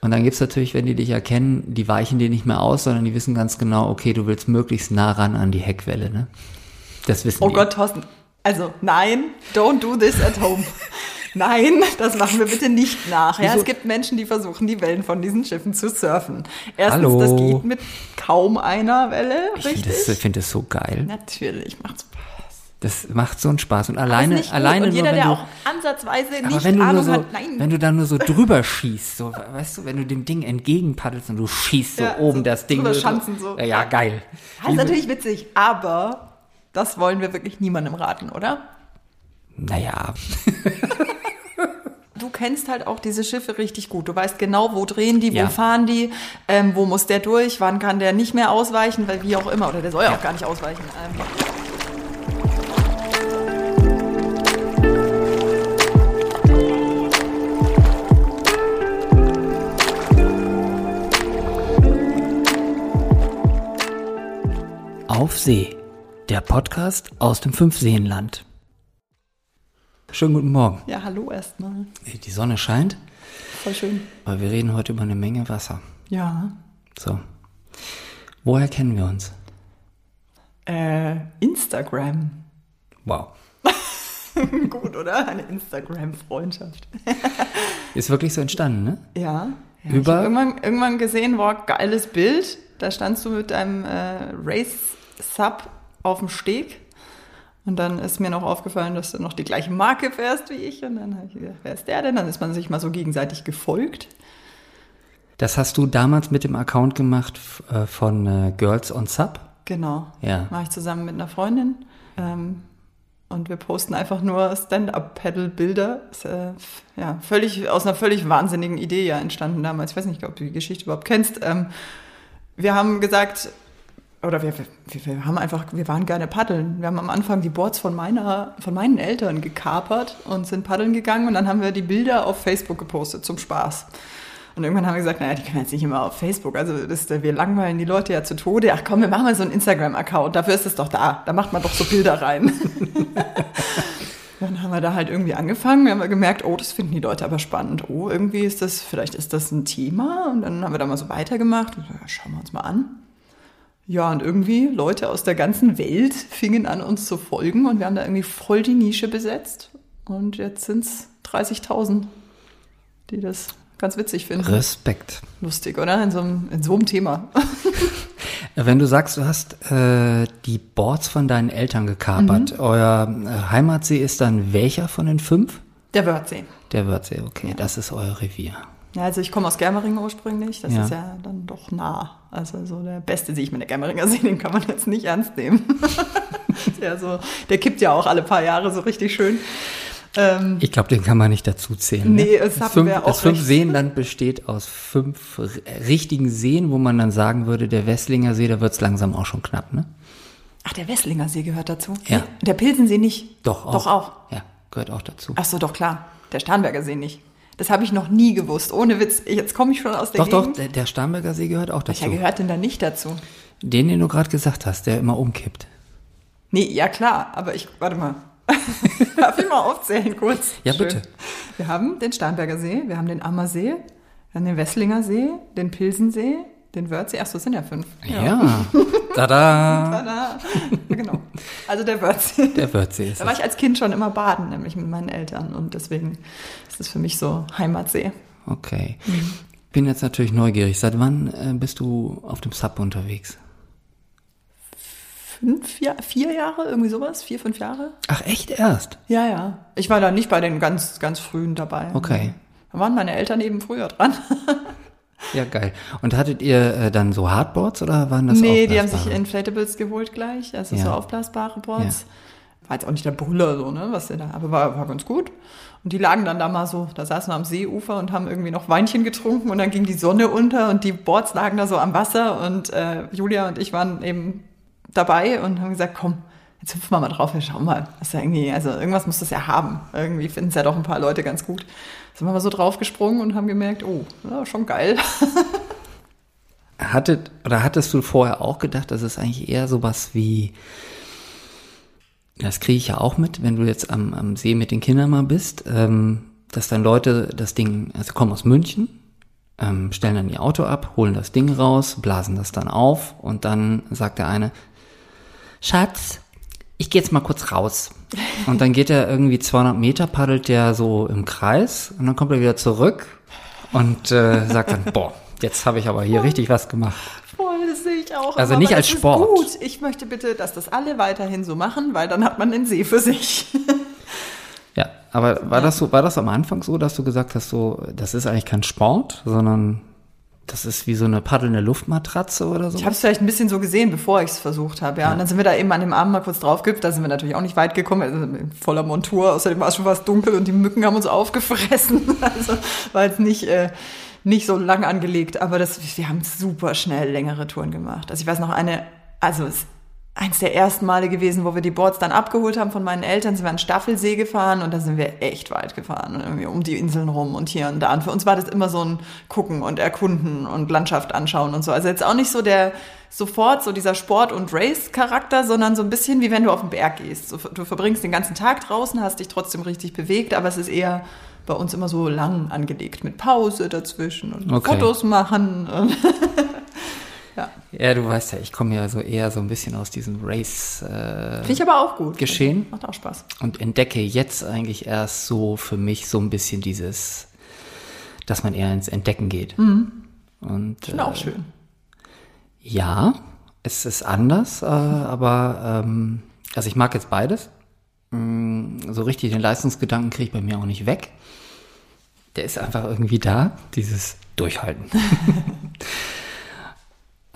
Und dann gibt's natürlich, wenn die dich erkennen, die weichen dir nicht mehr aus, sondern die wissen ganz genau, okay, du willst möglichst nah ran an die Heckwelle. Ne? Das wissen Oh die. Gott, Thorsten. Also nein, don't do this at home. Nein, das machen wir bitte nicht nach. Ja, Wieso? es gibt Menschen, die versuchen, die Wellen von diesen Schiffen zu surfen. Erstens, Hallo. das geht mit kaum einer Welle, Ich finde richtig? das, find das so geil. Natürlich macht's Spaß. Das macht so einen Spaß. Und Aber alleine, alleine Und jeder, nur, wenn der du, auch ansatzweise aber nicht wenn du nur Ahnung so, hat, nein. wenn du da nur so drüber schießt, so, weißt du, wenn du dem Ding entgegenpaddelst und du schießt so Ja, oben so das Ding. so- schanzen so. Ja, ja, geil. das ist natürlich witzig, aber das wollen wir wirklich niemandem raten, oder? Naja, Du kennst halt auch diese Schiffe richtig gut. Du weißt genau, wo drehen die, wo Ja. fahren die, ähm, wo muss der durch, wann kann der nicht mehr ausweichen, weil wie auch immer, oder der soll ja auch gar nicht ausweichen. Ähm, Auf See, der Podcast aus dem Fünfseenland. Schönen guten Morgen. ja, hallo erstmal. Die Sonne scheint, Voll schön. aber wir reden heute über eine Menge Wasser. Ja. So. Woher kennen wir uns? Äh, Instagram. Wow. Gut, oder? Eine Instagram-Freundschaft. Ist wirklich so entstanden, ne? Ja. ja Über- Ich irgendwann, irgendwann gesehen, boah, geiles Bild. Da standst du mit deinem äh, Race-Sub auf dem Steg. Und dann ist mir noch aufgefallen, dass du noch die gleiche Marke fährst wie ich. Und dann habe ich gedacht, wer ist der denn? Dann ist man sich mal so gegenseitig gefolgt. Das hast du damals mit dem Account gemacht äh, von äh, Girls on Sub? Genau. Ja. Mache ich zusammen mit einer Freundin. Ähm, und wir posten einfach nur Stand-Up-Pedal-Bilder. Äh, ja, völlig, aus einer völlig wahnsinnigen Idee ja entstanden damals. Ich weiß nicht, ob du die Geschichte überhaupt kennst. Ähm, wir haben gesagt, oder wir, wir, wir haben einfach, wir waren gerne paddeln. Wir haben am Anfang die Boards von meiner, von meinen Eltern gekapert und sind paddeln gegangen und dann haben wir die Bilder auf Facebook gepostet zum Spaß. Und irgendwann haben wir gesagt, naja, die können jetzt nicht immer auf Facebook. Also das, wir langweilen die Leute ja zu Tode. Ach komm, wir machen mal so einen Instagram-Account. Dafür ist es doch da. Da macht man doch so Bilder rein. Dann haben wir da halt irgendwie angefangen. Wir haben gemerkt, oh, das finden die Leute aber spannend. Oh, irgendwie ist das, vielleicht ist das ein Thema. Und dann haben wir da mal so weitergemacht. Und ja, schauen wir uns mal an. Ja, und irgendwie Leute aus der ganzen Welt fingen an, uns zu folgen. Und wir haben da irgendwie voll die Nische besetzt. Und jetzt sind es 30.000, die das ganz witzig finden. Respekt. Lustig, oder? In so einem, in so einem Thema. Wenn du sagst, du hast äh, die Boards von deinen Eltern gekapert, Mhm. euer äh, Heimatsee ist dann welcher von den fünf? Der Wörthsee. Der Wörthsee, okay, das ist euer Revier. Ja, also ich komme aus Germering ursprünglich. Das Ja. ist ja dann doch nah. Also so der beste See. Ich meine, der Germeringer See, den kann man jetzt nicht ernst nehmen. der, so, der kippt ja auch alle paar Jahre so richtig schön. Ähm, Ich glaube, den kann man nicht dazu zählen. Nee, ne? es das fünf, auch das fünf recht. Seenland besteht aus fünf richtigen Seen, wo man dann sagen würde, der Wesslinger See, da wird's langsam auch schon knapp, ne? ach, der Wesslinger See gehört dazu. Ja. Nee, Der Pilsensee nicht. Doch auch. Doch auch. Ja, gehört auch dazu. Ach so, doch klar. Der Starnberger See nicht. Das habe ich noch nie gewusst. Ohne Witz. Jetzt komme ich schon aus der doch, doch, Gegend. der, der Starnberger See gehört auch dazu. Welcher gehört denn da nicht dazu? Den, den du gerade gesagt hast, der immer umkippt. Nee, ja klar, aber ich, warte mal. Darf ich mal aufzählen kurz? Ja, bitte. Wir haben den Starnberger See, wir haben den Ammersee, wir haben den Wesslinger See, den Pilsensee, den Wörthsee. Ach so, es sind ja fünf. Ja. Tada! Tada. Genau. Also der Wörthsee. Der Wörthsee ist Da war ich als Kind schon immer baden, nämlich mit meinen Eltern. Und deswegen ist es für mich so Heimatsee. Okay. Bin jetzt natürlich neugierig. Seit wann äh, bist du auf dem Sub unterwegs? Fünf Jahre, vier Jahre, irgendwie sowas? Vier, fünf Jahre? Ach, echt erst? Ja, ja. Ich war da nicht bei den ganz, ganz frühen dabei. Okay. Da waren meine Eltern eben früher dran. Ja, geil. Und hattet ihr äh, dann so Hardboards oder waren das nee, die haben sich? Inflatables geholt gleich, also Ja. so aufblasbare Boards. War jetzt auch nicht der Brüller so, ne, was der da, aber war, war ganz gut. Und die lagen dann da mal so, da saßen wir am Seeufer und haben irgendwie noch Weinchen getrunken und dann ging die Sonne unter und die Boards lagen da so am Wasser und äh, Julia und ich waren eben dabei und haben gesagt, komm, jetzt hüpfen wir mal drauf, wir schauen mal. Das ist ja irgendwie, also irgendwas muss das ja haben. Irgendwie finden es ja doch ein paar Leute ganz gut. Sind wir mal so draufgesprungen und haben gemerkt, oh, ja, schon geil. Hattet, oder hattest du vorher auch gedacht, dass es eigentlich eher sowas wie, das kriege ich ja auch mit, wenn du jetzt am, am See mit den Kindern mal bist, ähm, dass dann Leute das Ding, also kommen aus München, ähm, stellen dann ihr Auto ab, holen das Ding raus, blasen das dann auf und dann sagt der eine, Schatz, ich gehe jetzt mal kurz raus. Und dann geht er irgendwie 200 Meter, paddelt der so im Kreis und dann kommt er wieder zurück und äh, sagt dann, boah, jetzt habe ich aber hier richtig was gemacht. Voll, das sehe ich auch. Also immer, nicht als Sport. Gut, ich möchte bitte, dass das alle weiterhin so machen, weil dann hat man den See für sich. Ja, aber war das so, war das am Anfang so, dass du gesagt hast, so, das ist eigentlich kein Sport, sondern das ist wie so eine paddelnde Luftmatratze oder so? Ich habe es vielleicht ein bisschen so gesehen, bevor ich es versucht habe, ja. Und dann sind wir da eben an dem Abend mal kurz draufgehüpft. Da sind wir natürlich auch nicht weit gekommen, also in voller Montur. Außerdem war es schon fast dunkel und die Mücken haben uns aufgefressen. Also war jetzt nicht, äh, nicht so lang angelegt. Aber das, wir haben super schnell längere Touren gemacht. Also ich weiß noch eine, also es eins der ersten Male gewesen, wo wir die Boards dann abgeholt haben von meinen Eltern. Sie waren Staffelsee gefahren und da sind wir echt weit gefahren und irgendwie um die Inseln rum und hier und da. Und für uns war das immer so ein Gucken und Erkunden und Landschaft anschauen und so. Also jetzt auch nicht so der sofort so dieser Sport- und Race-Charakter, sondern so ein bisschen wie wenn du auf den Berg gehst. Du verbringst den ganzen Tag draußen, hast dich trotzdem richtig bewegt, aber es ist eher bei uns immer so lang angelegt mit Pause dazwischen und Okay. Fotos machen. Ja. Ja, du weißt ja, ich komme ja so eher so ein bisschen aus diesem Race äh, Finde ich aber auch gut. Geschehen. Macht auch Spaß. und entdecke jetzt eigentlich erst so für mich so ein bisschen dieses, dass man eher ins Entdecken geht. Und Finde auch schön. Ja, es ist anders, äh, aber ähm, also ich mag jetzt beides. Mm, So richtig den Leistungsgedanken kriege ich bei mir auch nicht weg. Der ist einfach irgendwie da, dieses Durchhalten.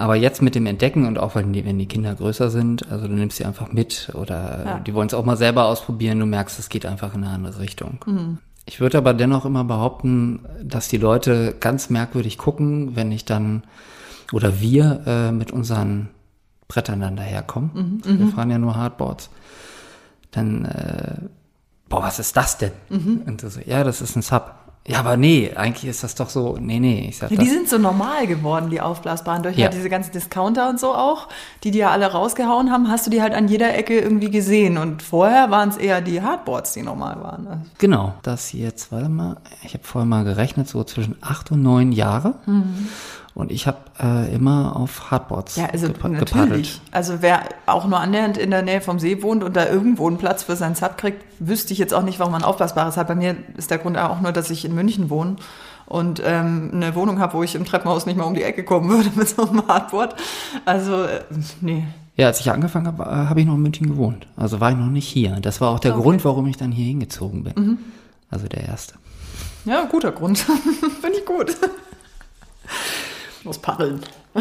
aber jetzt mit dem Entdecken und auch wenn die, wenn die Kinder größer sind, also du nimmst sie einfach mit oder Ja. die wollen es auch mal selber ausprobieren, du merkst, es geht einfach in eine andere Richtung. Ich würde aber dennoch immer behaupten, dass die Leute ganz merkwürdig gucken, wenn ich dann oder wir äh, mit unseren Brettern dann daherkommen. Wir fahren ja nur Hardboards. Dann, äh, boah, was ist das denn? Und du so, ja, das ist ein Sub. Ja, aber nee, eigentlich ist das doch so, nee, nee, ich sag Ja, das. die sind so normal geworden, die aufblasbaren. Durch Ja. ja. diese ganzen Discounter und so auch, die die ja alle rausgehauen haben, hast du die halt an jeder Ecke irgendwie gesehen. Und vorher waren es eher die Hardboards, die normal waren. Genau, das hier jetzt, warte mal, ich habe vorher mal gerechnet, so zwischen acht und neun Jahre. Und ich habe äh, immer auf Hardboards Ja, also gepa- natürlich. gepaddelt. Also wer auch nur annähernd in der Nähe vom See wohnt und da irgendwo einen Platz für seinen Sub kriegt, wüsste ich jetzt auch nicht, warum man aufblasbares hat. Bei mir ist der Grund auch nur, dass ich in München wohne und ähm, eine Wohnung habe, wo ich im Treppenhaus nicht mal um die Ecke kommen würde mit so einem Hardboard. Also, äh, nee. Ja, als ich angefangen habe, äh, habe ich noch in München gewohnt. Also war ich noch nicht hier. Das war auch der Okay. Grund, warum ich dann hier hingezogen bin. Also der erste. Ja, guter Grund. Finde ich gut. Muss paddeln.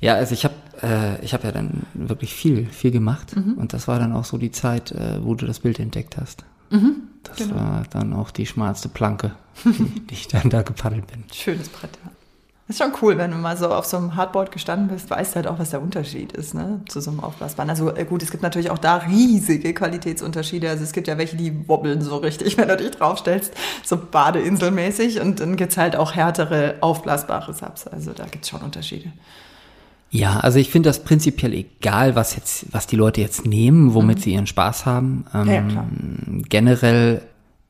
Ja, also ich habe äh, ich habe ja dann wirklich viel viel gemacht und das war dann auch so die Zeit, äh, wo du das Bild entdeckt hast. das genau. war dann auch die schmalste Planke, die, die ich dann da gepaddelt bin. Schönes Brett, ja. Ist schon cool, wenn du mal so auf so einem Hardboard gestanden bist, weißt halt auch, was der Unterschied ist, ne, zu so einem Aufblasbaren. Also äh, gut, es gibt natürlich auch da riesige Qualitätsunterschiede. Also es gibt ja welche, die wobbeln so richtig, wenn du dich draufstellst, so Badeinselmäßig. Und dann gibt's halt auch härtere aufblasbare Subs. Also da gibt's schon Unterschiede. Ja, also ich finde das prinzipiell egal, was jetzt, was die Leute jetzt nehmen, womit sie ihren Spaß haben. Ähm, Ja, klar. Generell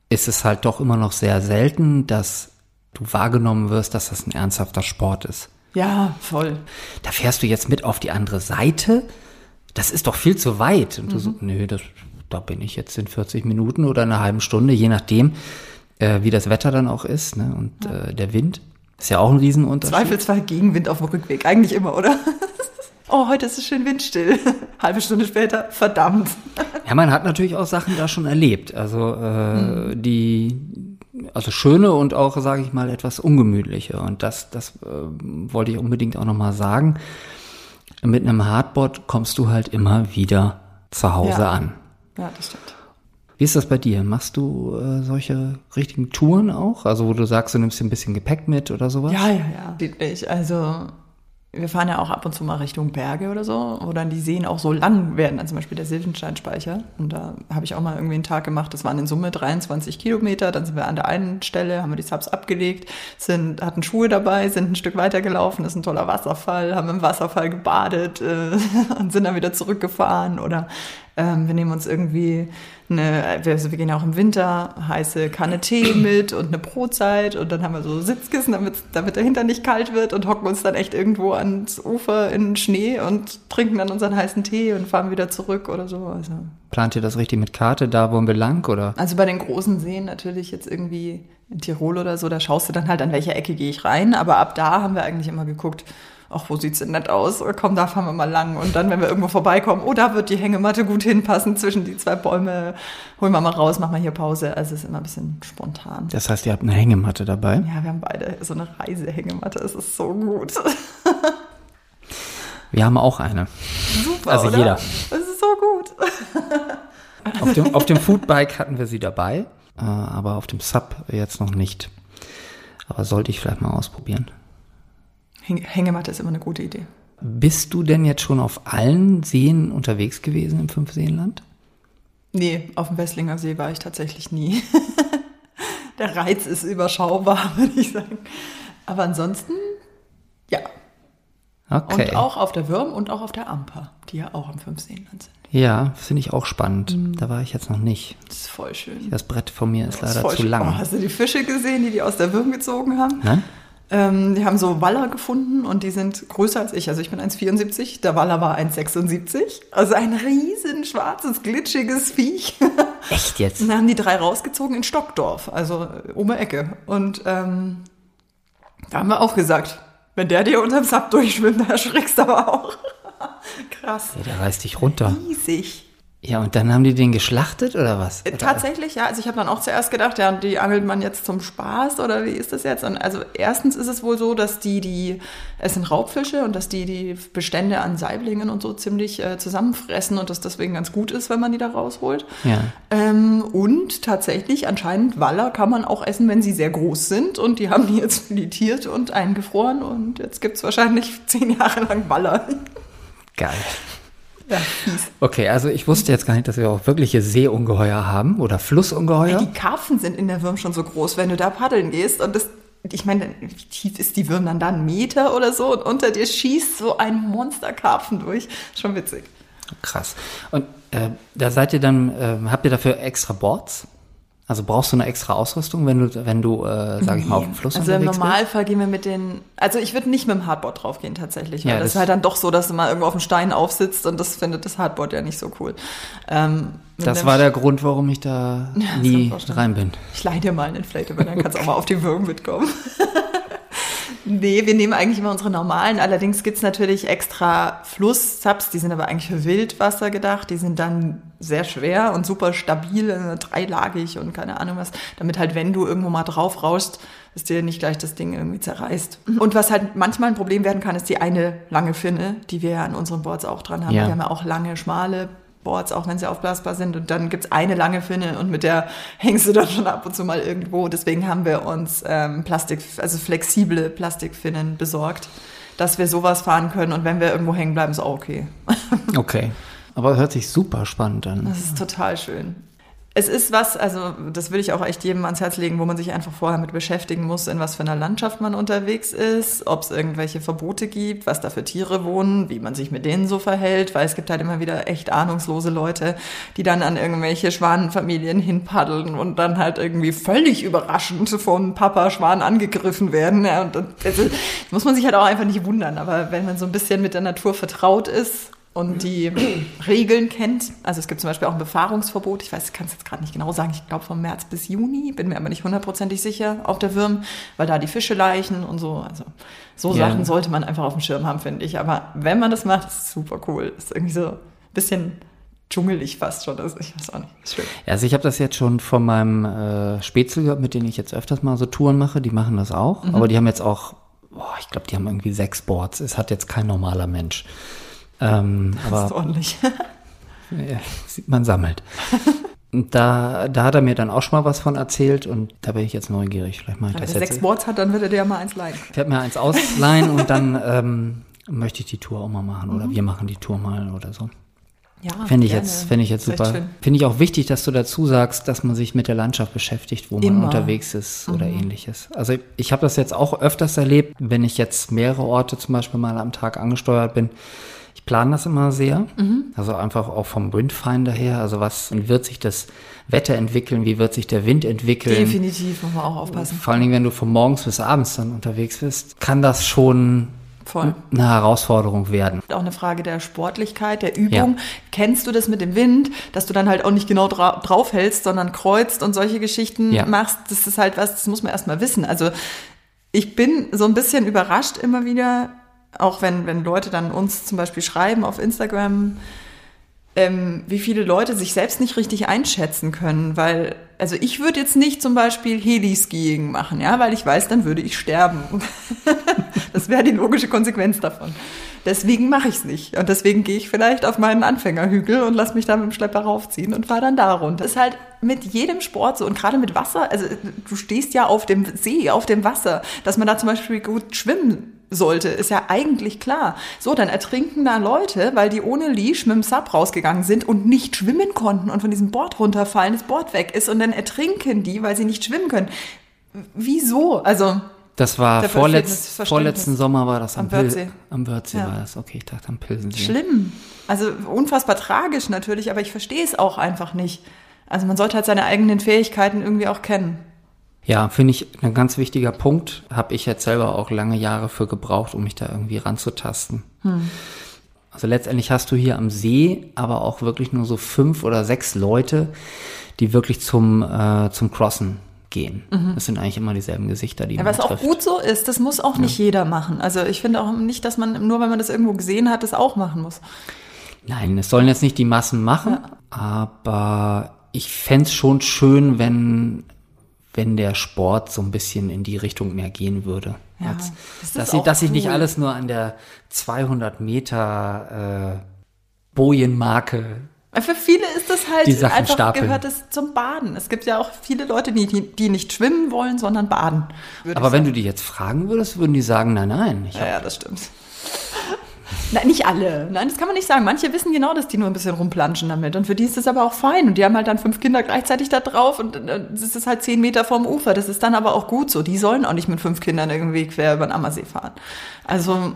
ist es halt doch immer noch sehr selten, dass du wahrgenommen wirst, dass das ein ernsthafter Sport ist. Ja, voll. Da fährst du jetzt mit auf die andere Seite. Das ist doch viel zu weit. Und du so, Mhm. nö, das, da bin ich jetzt in 40 Minuten oder einer halben Stunde, je nachdem, äh, wie das Wetter dann auch ist, ne? Und äh, der Wind ist ja auch ein Riesenunterschied. Zweifelsfall Gegenwind auf dem Rückweg. Eigentlich immer, oder? Oh, heute ist es schön windstill. Halbe Stunde später, verdammt. Ja, man hat natürlich auch Sachen da schon erlebt. Also äh, die, also schöne und auch, sage ich mal, etwas ungemütliche. Und das, das äh, wollte ich unbedingt auch nochmal sagen. Mit einem Hardboard kommst du halt immer wieder zu Hause Ja. an. Ja, das stimmt. Wie ist das bei dir? Machst du äh, solche richtigen Touren auch? Also wo du sagst, du nimmst dir ein bisschen Gepäck mit oder sowas? Ja, ja, ja. Also wir fahren ja auch ab und zu mal Richtung Berge oder so, wo dann die Seen auch so lang werden, also zum Beispiel der Silvensteinspeicher. Und da habe ich auch mal irgendwie einen Tag gemacht, das waren in Summe 23 Kilometer. Dann sind wir an der einen Stelle, haben wir die Subs abgelegt, sind, hatten Schuhe dabei, sind ein Stück weiter gelaufen, ist ein toller Wasserfall, haben im Wasserfall gebadet äh, und sind dann wieder zurückgefahren. Oder Ähm, wir nehmen uns irgendwie eine, also wir gehen auch im Winter, heiße Kanne Tee mit und eine Brotzeit und dann haben wir so Sitzkissen, damit, damit der Hintern nicht kalt wird und hocken uns dann echt irgendwo ans Ufer in den Schnee und trinken dann unseren heißen Tee und fahren wieder zurück oder so. Also. Plant ihr das richtig mit Karte, da wollen wir lang oder? Also bei den großen Seen natürlich jetzt irgendwie in Tirol oder so, da schaust du dann halt an welcher Ecke gehe ich rein, aber ab da haben wir eigentlich immer geguckt, ach, wo sieht's denn nett aus? Komm, da fahren wir mal lang. Und dann, wenn wir irgendwo vorbeikommen, oh, da wird die Hängematte gut hinpassen zwischen die zwei Bäume. Holen wir mal raus, machen wir hier Pause. Also es ist immer ein bisschen spontan. Das heißt, ihr habt eine Hängematte dabei? Ja, wir haben beide so eine Reisehängematte. Es ist so gut. Wir haben auch eine. Super, Also oder? jeder. Es ist so gut. Auf dem, auf dem Foodbike hatten wir sie dabei, äh, aber auf dem Sub jetzt noch nicht. Aber sollte ich vielleicht mal ausprobieren. Häng- Hängematte ist immer eine gute Idee. Bist du denn jetzt schon auf allen Seen unterwegs gewesen im Fünfseenland? Nee, auf dem Wesslinger See war ich tatsächlich nie. Der Reiz ist überschaubar, würde ich sagen. Aber ansonsten, ja. Okay. Und auch auf der Würm und auch auf der Amper, die ja auch am Fünfseenland sind. Ja, finde ich auch spannend. Mhm. Da war ich jetzt noch nicht. Das ist voll schön. Das Brett von mir ist Das ist leider voll zu schön. Oh, lang. hast du die Fische gesehen, die die aus der Würm gezogen haben? Nein? Ähm, die haben so Waller gefunden und die sind größer als ich. Also ich bin 1,74, der Waller war 1,76. Also ein riesen schwarzes, glitschiges Viech. Echt jetzt? Und dann haben die drei rausgezogen in Stockdorf, also um die Ecke. Und ähm, da haben wir auch gesagt, wenn der dir unterm Sub durchschwimmt, da erschrickst du aber auch. Krass. Ja, der reißt dich runter. Riesig. Ja, und dann haben die den geschlachtet oder was? Äh, Tatsächlich, ja. Also ich habe dann auch zuerst gedacht, ja, die angelt man jetzt zum Spaß oder wie ist das jetzt? Und also erstens ist es wohl so, dass die, die, es sind Raubfische und dass die die Bestände an Saiblingen und so ziemlich äh, zusammenfressen und das deswegen ganz gut ist, wenn man die da rausholt. Ja. Ähm, und tatsächlich, anscheinend Waller kann man auch essen, wenn sie sehr groß sind. Und die haben die jetzt filetiert und eingefroren. Und jetzt gibt's wahrscheinlich zehn Jahre lang Waller. Geil. Ja, fies. Okay, also ich wusste jetzt gar nicht, dass wir auch wirkliche Seeungeheuer haben oder Flussungeheuer. Die Karpfen sind in der Würm schon so groß, wenn du da paddeln gehst. Und das, ich meine, wie tief ist die Würm dann da? Ein Meter oder so? Und unter dir schießt so ein Monsterkarpfen durch. Schon witzig. Krass. Und äh, da seid ihr dann, äh, habt ihr dafür extra Boards? Also brauchst du eine extra Ausrüstung, wenn du, wenn du, äh, sag ich mal, auf dem Fluss Also im Normalfall gehen wir mit den, also ich würde nicht mit dem Hardboard draufgehen tatsächlich, weil Ja, das, das- ist halt dann doch so, dass du mal irgendwo auf dem Stein aufsitzt und das findet das Hardboard ja nicht so cool. Ähm, Das war der Grund, warum ich da kann nie rein bin. Ich leih dir mal einen Inflatable, dann kannst du auch mal auf die Würm mitkommen. nee, wir nehmen eigentlich immer unsere normalen. Allerdings gibt's natürlich extra Fluss-Subs, die sind aber eigentlich für Wildwasser gedacht. Die sind dann sehr schwer und super stabil, äh, dreilagig und keine Ahnung was, damit halt, wenn du irgendwo mal drauf rauschst, dass dir nicht gleich das Ding irgendwie zerreißt. Und was halt manchmal ein Problem werden kann, ist die eine lange Finne, die wir ja an unseren Boards auch dran haben. Ja. Wir haben ja auch lange, schmale Boards, auch wenn sie aufblasbar sind. Und dann gibt's eine lange Finne und mit der hängst du dann schon ab und zu mal irgendwo. Deswegen haben wir uns ähm, Plastik, also flexible Plastikfinnen besorgt, dass wir sowas fahren können. Und wenn wir irgendwo hängen bleiben, ist auch okay. Okay. Aber hört sich super spannend an. Das ist total schön. Es ist was, also das will ich auch echt jedem ans Herz legen, wo man sich einfach vorher mit beschäftigen muss, in was für einer Landschaft man unterwegs ist, ob es irgendwelche Verbote gibt, was da für Tiere wohnen, wie man sich mit denen so verhält, weil es gibt halt immer wieder echt ahnungslose Leute, die dann an irgendwelche Schwanenfamilien hinpaddeln und dann halt irgendwie völlig überraschend von Papa Schwan angegriffen werden. Ja, und das, also, muss man sich halt auch einfach nicht wundern, aber wenn man so ein bisschen mit der Natur vertraut ist und die Regeln kennt. Also es gibt zum Beispiel auch ein Befahrungsverbot. Ich weiß, ich kann es jetzt gerade nicht genau sagen. Ich glaube vom März bis Juni, bin mir aber nicht hundertprozentig sicher auf der Würm, weil da die Fische laichen und so. Also so Ja. Sachen sollte man einfach auf dem Schirm haben, finde ich. Aber wenn man das macht, ist es super cool. Ist irgendwie so ein bisschen dschungelig fast schon. Also ich weiß auch nicht. Schön. Also ich habe das jetzt schon von meinem äh, Spätzle gehört, mit denen ich jetzt öfters mal so Touren mache. Die machen das auch. Mhm. Aber die haben jetzt auch, boah, ich glaube, die haben irgendwie sechs Boards. Es hat jetzt kein normaler Mensch. Ähm, Das ist aber ordentlich. ja, sieht man sammelt. Und da, da hat er mir dann auch schon mal was von erzählt und da bin ich jetzt neugierig. Vielleicht ich Wenn er sechs Boards hat, dann würde der ja mal eins leihen. Ich werde mir eins ausleihen und dann ähm, möchte ich die Tour auch mal machen Mhm. oder wir machen die Tour mal oder so. Ja, Finde ich gerne. jetzt, finde ich jetzt Ist super. Finde ich auch wichtig, dass du dazu sagst, dass man sich mit der Landschaft beschäftigt, wo man Immer. Mhm. unterwegs ist oder ähnliches. Also ich habe das jetzt auch öfters erlebt, wenn ich jetzt mehrere Orte zum Beispiel mal am Tag angesteuert bin. Ich plane das immer sehr. Mhm. Also einfach auch vom Windfinder her. Also was wird sich das Wetter entwickeln? Wie wird sich der Wind entwickeln? Definitiv, muss man auch aufpassen. Vor allen Dingen, wenn du von morgens bis abends dann unterwegs bist, kann das schon Voll. eine Herausforderung werden. Auch eine Frage der Sportlichkeit, der Übung. Ja. Kennst du das mit dem Wind, dass du dann halt auch nicht genau dra draufhältst, sondern kreuzt und solche Geschichten ja. machst? Das ist halt was, das muss man erstmal wissen. Also ich bin so ein bisschen überrascht immer wieder, auch wenn, wenn Leute dann uns zum Beispiel schreiben auf Instagram, ähm, wie viele Leute sich selbst nicht richtig einschätzen können, weil, also ich würde jetzt nicht zum Beispiel Heliskiing machen, ja, weil ich weiß, dann würde ich sterben. das wäre die logische Konsequenz davon. Deswegen mache ich es nicht. Und deswegen gehe ich vielleicht auf meinen Anfängerhügel und lass mich da mit dem Schlepper raufziehen und fahre dann da runter. Ist halt mit jedem Sport so und gerade mit Wasser, also du stehst ja auf dem See, auf dem Wasser, dass man da zum Beispiel gut schwimmen sollte, ist ja eigentlich klar. So, dann ertrinken da Leute, weil die ohne Leash mit dem Sub rausgegangen sind und nicht schwimmen konnten und von diesem Board runterfallen, das Board weg ist und dann ertrinken die, weil sie nicht schwimmen können. Wieso? Also das war vorletz, vorletzten Sommer war das am, am Wörthsee. Am Wörthsee ja. war das. Okay, ich dachte am Pilsensee. Schlimm. Also unfassbar tragisch natürlich, aber ich verstehe es auch einfach nicht. Also man sollte halt seine eigenen Fähigkeiten irgendwie auch kennen. Ja, finde ich ein ganz wichtiger Punkt. Habe ich jetzt selber auch lange Jahre für gebraucht, um mich da irgendwie ranzutasten. Hm. Also letztendlich hast du hier am See aber auch wirklich nur so fünf oder sechs Leute, die wirklich zum, äh, zum Crossen gehen. Mhm. Das sind eigentlich immer dieselben Gesichter, die ja, man Was trifft. auch gut so ist, das muss auch nicht ja. jeder machen. Also ich finde auch nicht, dass man, nur weil man das irgendwo gesehen hat, das auch machen muss. Nein, es sollen jetzt nicht die Massen machen, ja. aber ich fände es schon schön, wenn wenn der Sport so ein bisschen in die Richtung mehr gehen würde. Ja, Als, das dass, ich, dass cool. ich nicht alles nur an der 200 Meter äh, Bojenmarke für viele ist das halt einfach stapeln. gehört es zum Baden. Es gibt ja auch viele Leute, die, die nicht schwimmen wollen, sondern baden. Aber wenn du die jetzt fragen würdest, würden die sagen, nein, nein. ja, ja, das stimmt. Nein, nicht alle. Nein, das kann man nicht sagen. Manche wissen genau, dass die nur ein bisschen rumplanschen damit. Und für die ist das aber auch fein. Und die haben halt dann fünf Kinder gleichzeitig da drauf und es äh, ist halt zehn Meter vom Ufer. Das ist dann aber auch gut so. Die sollen auch nicht mit fünf Kindern irgendwie quer über den Ammersee fahren. Also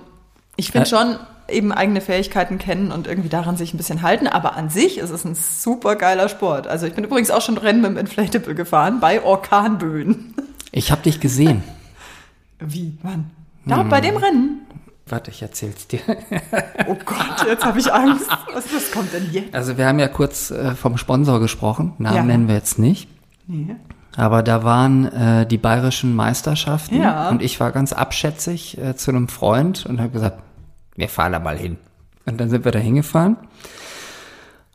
ich finde schon eben eigene Fähigkeiten kennen und irgendwie daran sich ein bisschen halten. Aber an sich ist es ein super geiler Sport. Also ich bin übrigens auch schon Rennen mit dem Inflatable gefahren bei Orkanböen. Ich habe dich gesehen. Wie? Wann? Da, hm. bei dem Rennen? Warte, ich erzähl's dir. Oh Gott, jetzt habe ich Angst. Was, was kommt denn jetzt? Also wir haben ja kurz äh, vom Sponsor gesprochen. Namen ja. nennen wir jetzt nicht. Nee. Aber da waren äh, die bayerischen Meisterschaften ja. und ich war ganz abschätzig äh, zu einem Freund und habe gesagt, wir fahren da mal hin. Und dann sind wir da hingefahren.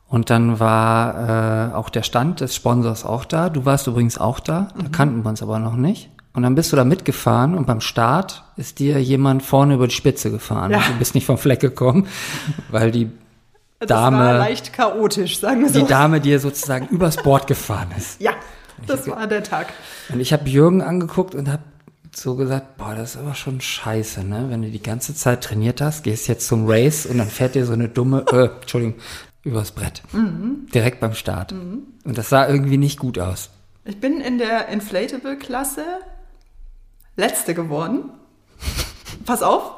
Und dann war äh, auch der Stand des Sponsors auch da. Du warst übrigens auch da. Da mhm. kannten wir uns aber noch nicht. Und dann bist du da mitgefahren und beim Start ist dir jemand vorne über die Spitze gefahren. Ja. Du bist nicht vom Fleck gekommen, weil die Dame. Das war leicht chaotisch, sagen wir so. Die Dame dir sozusagen übers Board gefahren ist. Ja, das war der Tag. Und ich habe Jürgen angeguckt und habe so gesagt, boah, das ist aber schon scheiße, ne? Wenn du die ganze Zeit trainiert hast, gehst jetzt zum Race und dann fährt dir so eine dumme, äh, Entschuldigung, übers Brett. Mhm. Direkt beim Start. Mhm. Und das sah irgendwie nicht gut aus. Ich bin in der Inflatable-Klasse Letzte geworden. Pass auf.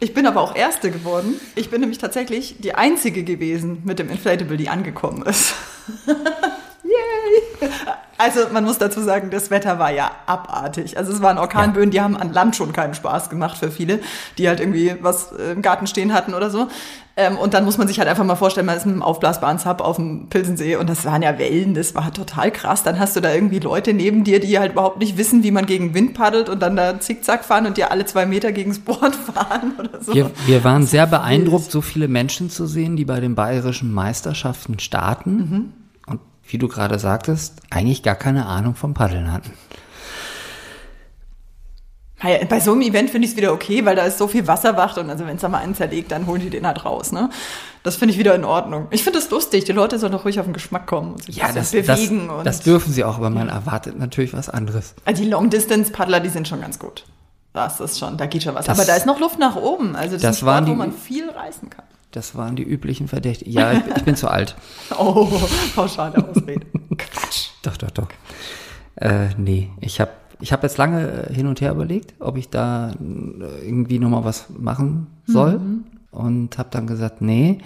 Ich bin aber auch Erste geworden. Ich bin nämlich tatsächlich die Einzige gewesen mit dem Inflatable, die angekommen ist. Yay! Also man muss dazu sagen, das Wetter war ja abartig. Also es waren Orkanböen, die haben an Land schon keinen Spaß gemacht für viele, die halt irgendwie was im Garten stehen hatten oder so. Ähm, und dann muss man sich halt einfach mal vorstellen, man ist mit einem aufblasbaren Sub auf dem Pilsensee und das waren ja Wellen, das war total krass. Dann hast du da irgendwie Leute neben dir, die halt überhaupt nicht wissen, wie man gegen Wind paddelt und dann da zickzack fahren und dir alle zwei Meter gegens Board fahren oder so. Wir, wir waren sehr beeindruckt, so viele Menschen zu sehen, die bei den bayerischen Meisterschaften starten. Mhm wie du gerade sagtest, eigentlich gar keine Ahnung vom Paddeln hatten. Bei so einem Event finde ich es wieder okay, weil da ist so viel Wasserwacht und also wenn es da mal einen zerlegt, dann holen die den halt raus. Ne? Das finde ich wieder in Ordnung. Ich finde das lustig. Die Leute sollen doch ruhig auf den Geschmack kommen und sich ja, das, bewegen. Das, das dürfen sie auch, aber man erwartet natürlich was anderes. Also die Long-Distance-Paddler, die sind schon ganz gut. Das ist schon, da geht schon was. Das, aber da ist noch Luft nach oben. Also das, das ist ein Sport, wo man viel reißen kann. Das waren die üblichen Verdächtigen. Ja, ich, ich bin zu alt. oh, pauschale Ausrede. Quatsch. Doch, doch, doch. Äh, nee, ich habe ich hab jetzt lange hin und her überlegt, ob ich da irgendwie nochmal was machen soll. Mhm. und habe dann gesagt, nee,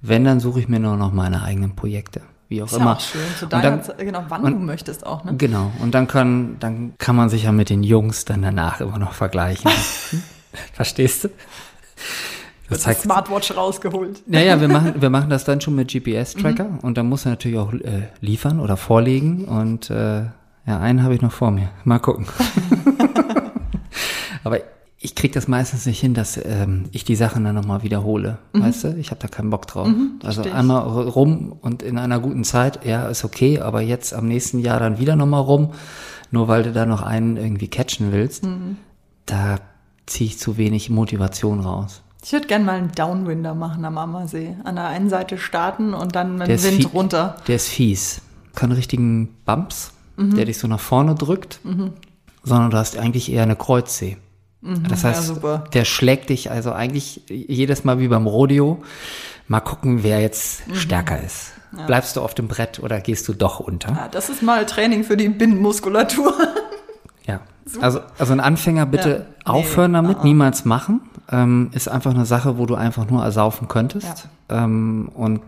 wenn, dann suche ich mir nur noch meine eigenen Projekte. Wie auch Ist ja immer. auch schön, zu deiner dann- genau, wann und- du möchtest auch, ne? Genau. Und dann kann, dann kann man sich ja mit den Jungs dann danach immer noch vergleichen. Verstehst du? Wird die Smartwatch rausgeholt. Naja, wir machen, wir machen das dann schon mit GPS-Tracker und dann muss er natürlich auch äh, liefern oder vorlegen und äh, ja, einen habe ich noch vor mir. Mal gucken. Aber ich krieg das meistens nicht hin, dass ähm, ich die Sachen dann nochmal wiederhole. Weißt du? Ich habe da keinen Bock drauf. also versteh ich. einmal rum und in einer guten Zeit, ja, ist okay, aber jetzt am nächsten Jahr dann wieder nochmal rum, nur weil du da noch einen irgendwie catchen willst, da ziehe ich zu wenig Motivation raus. Ich würde gerne mal einen Downwinder machen am Ammersee. An der einen Seite starten und dann mit dem Wind runter. Der ist fies. Keinen richtigen Bumps, der dich so nach vorne drückt, sondern du hast eigentlich eher eine Kreuzsee. Das ja, heißt, super. der schlägt dich also eigentlich jedes Mal wie beim Rodeo. Mal gucken, wer jetzt stärker ist. Bleibst du auf dem Brett oder gehst du doch unter? Ja, das ist mal Training für die Binnenmuskulatur. Ja. Also, also ein Anfänger bitte Ja. Nee, aufhören damit, ah. niemals machen. Ähm, ist einfach eine Sache, wo du einfach nur ersaufen könntest. Ähm, und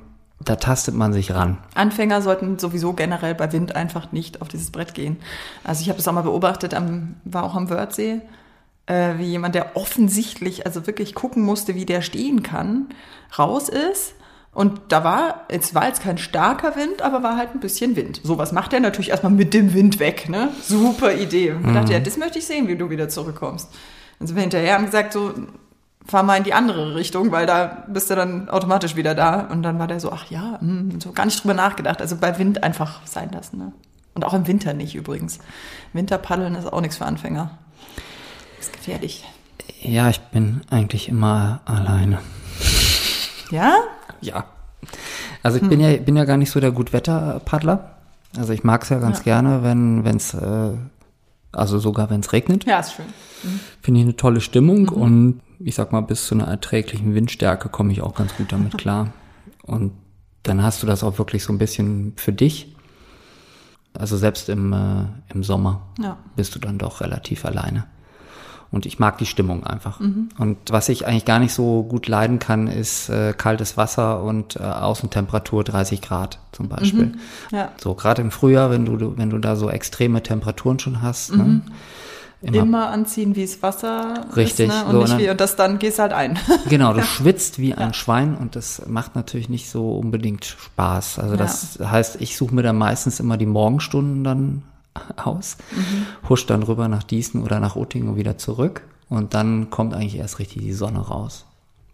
da tastet man sich ran. Anfänger sollten sowieso generell bei Wind einfach nicht auf dieses Brett gehen. Also ich habe das auch mal beobachtet, am, war auch am Wörthsee, äh, wie jemand, der offensichtlich, also wirklich gucken musste, wie der stehen kann, raus ist. Und da war, es war jetzt kein starker Wind, aber war halt ein bisschen Wind. So, was macht er natürlich erstmal mit dem Wind weg, ne? Super Idee. Und ich dachte, ja, das möchte ich sehen, wie du wieder zurückkommst. Dann sind wir hinterher und gesagt, so, fahr mal in die andere Richtung, weil da bist du dann automatisch wieder da. Und dann war der so, ach ja, hm, und so gar nicht drüber nachgedacht. Also bei Wind einfach sein lassen. Ne? Und auch im Winter nicht übrigens. Winterpaddeln ist auch nichts für Anfänger. Ist gefährlich. Ja, ich bin eigentlich immer alleine. Ja? Ja. Also ich bin ja bin ja gar nicht so der Gutwetterpaddler. Also ich mag es ja ganz Ja. gerne, wenn wenn's äh, also sogar wenn es regnet. Ja, ist schön. Finde ich eine tolle Stimmung und ich sag mal, bis zu einer erträglichen Windstärke komme ich auch ganz gut damit klar. Und dann hast du das auch wirklich so ein bisschen für dich. Also selbst im, äh, im Sommer Ja. bist du dann doch relativ alleine. Und ich mag die Stimmung einfach. Und was ich eigentlich gar nicht so gut leiden kann, ist äh, kaltes Wasser und äh, Außentemperatur 30 Grad zum Beispiel. Ja. So, gerade im Frühjahr, wenn du, wenn du da so extreme Temperaturen schon hast, ne? Immer, anziehen, wie es Wasser Richtig, ist. Ne? Und so, nicht ne? wie, und das dann gehst halt ein. Genau, du schwitzt wie ein Schwein und das macht natürlich nicht so unbedingt Spaß. Also das heißt, ich suche mir dann meistens immer die Morgenstunden dann aus, husch dann rüber nach Diesen oder nach Uttingen und wieder zurück und dann kommt eigentlich erst richtig die Sonne raus.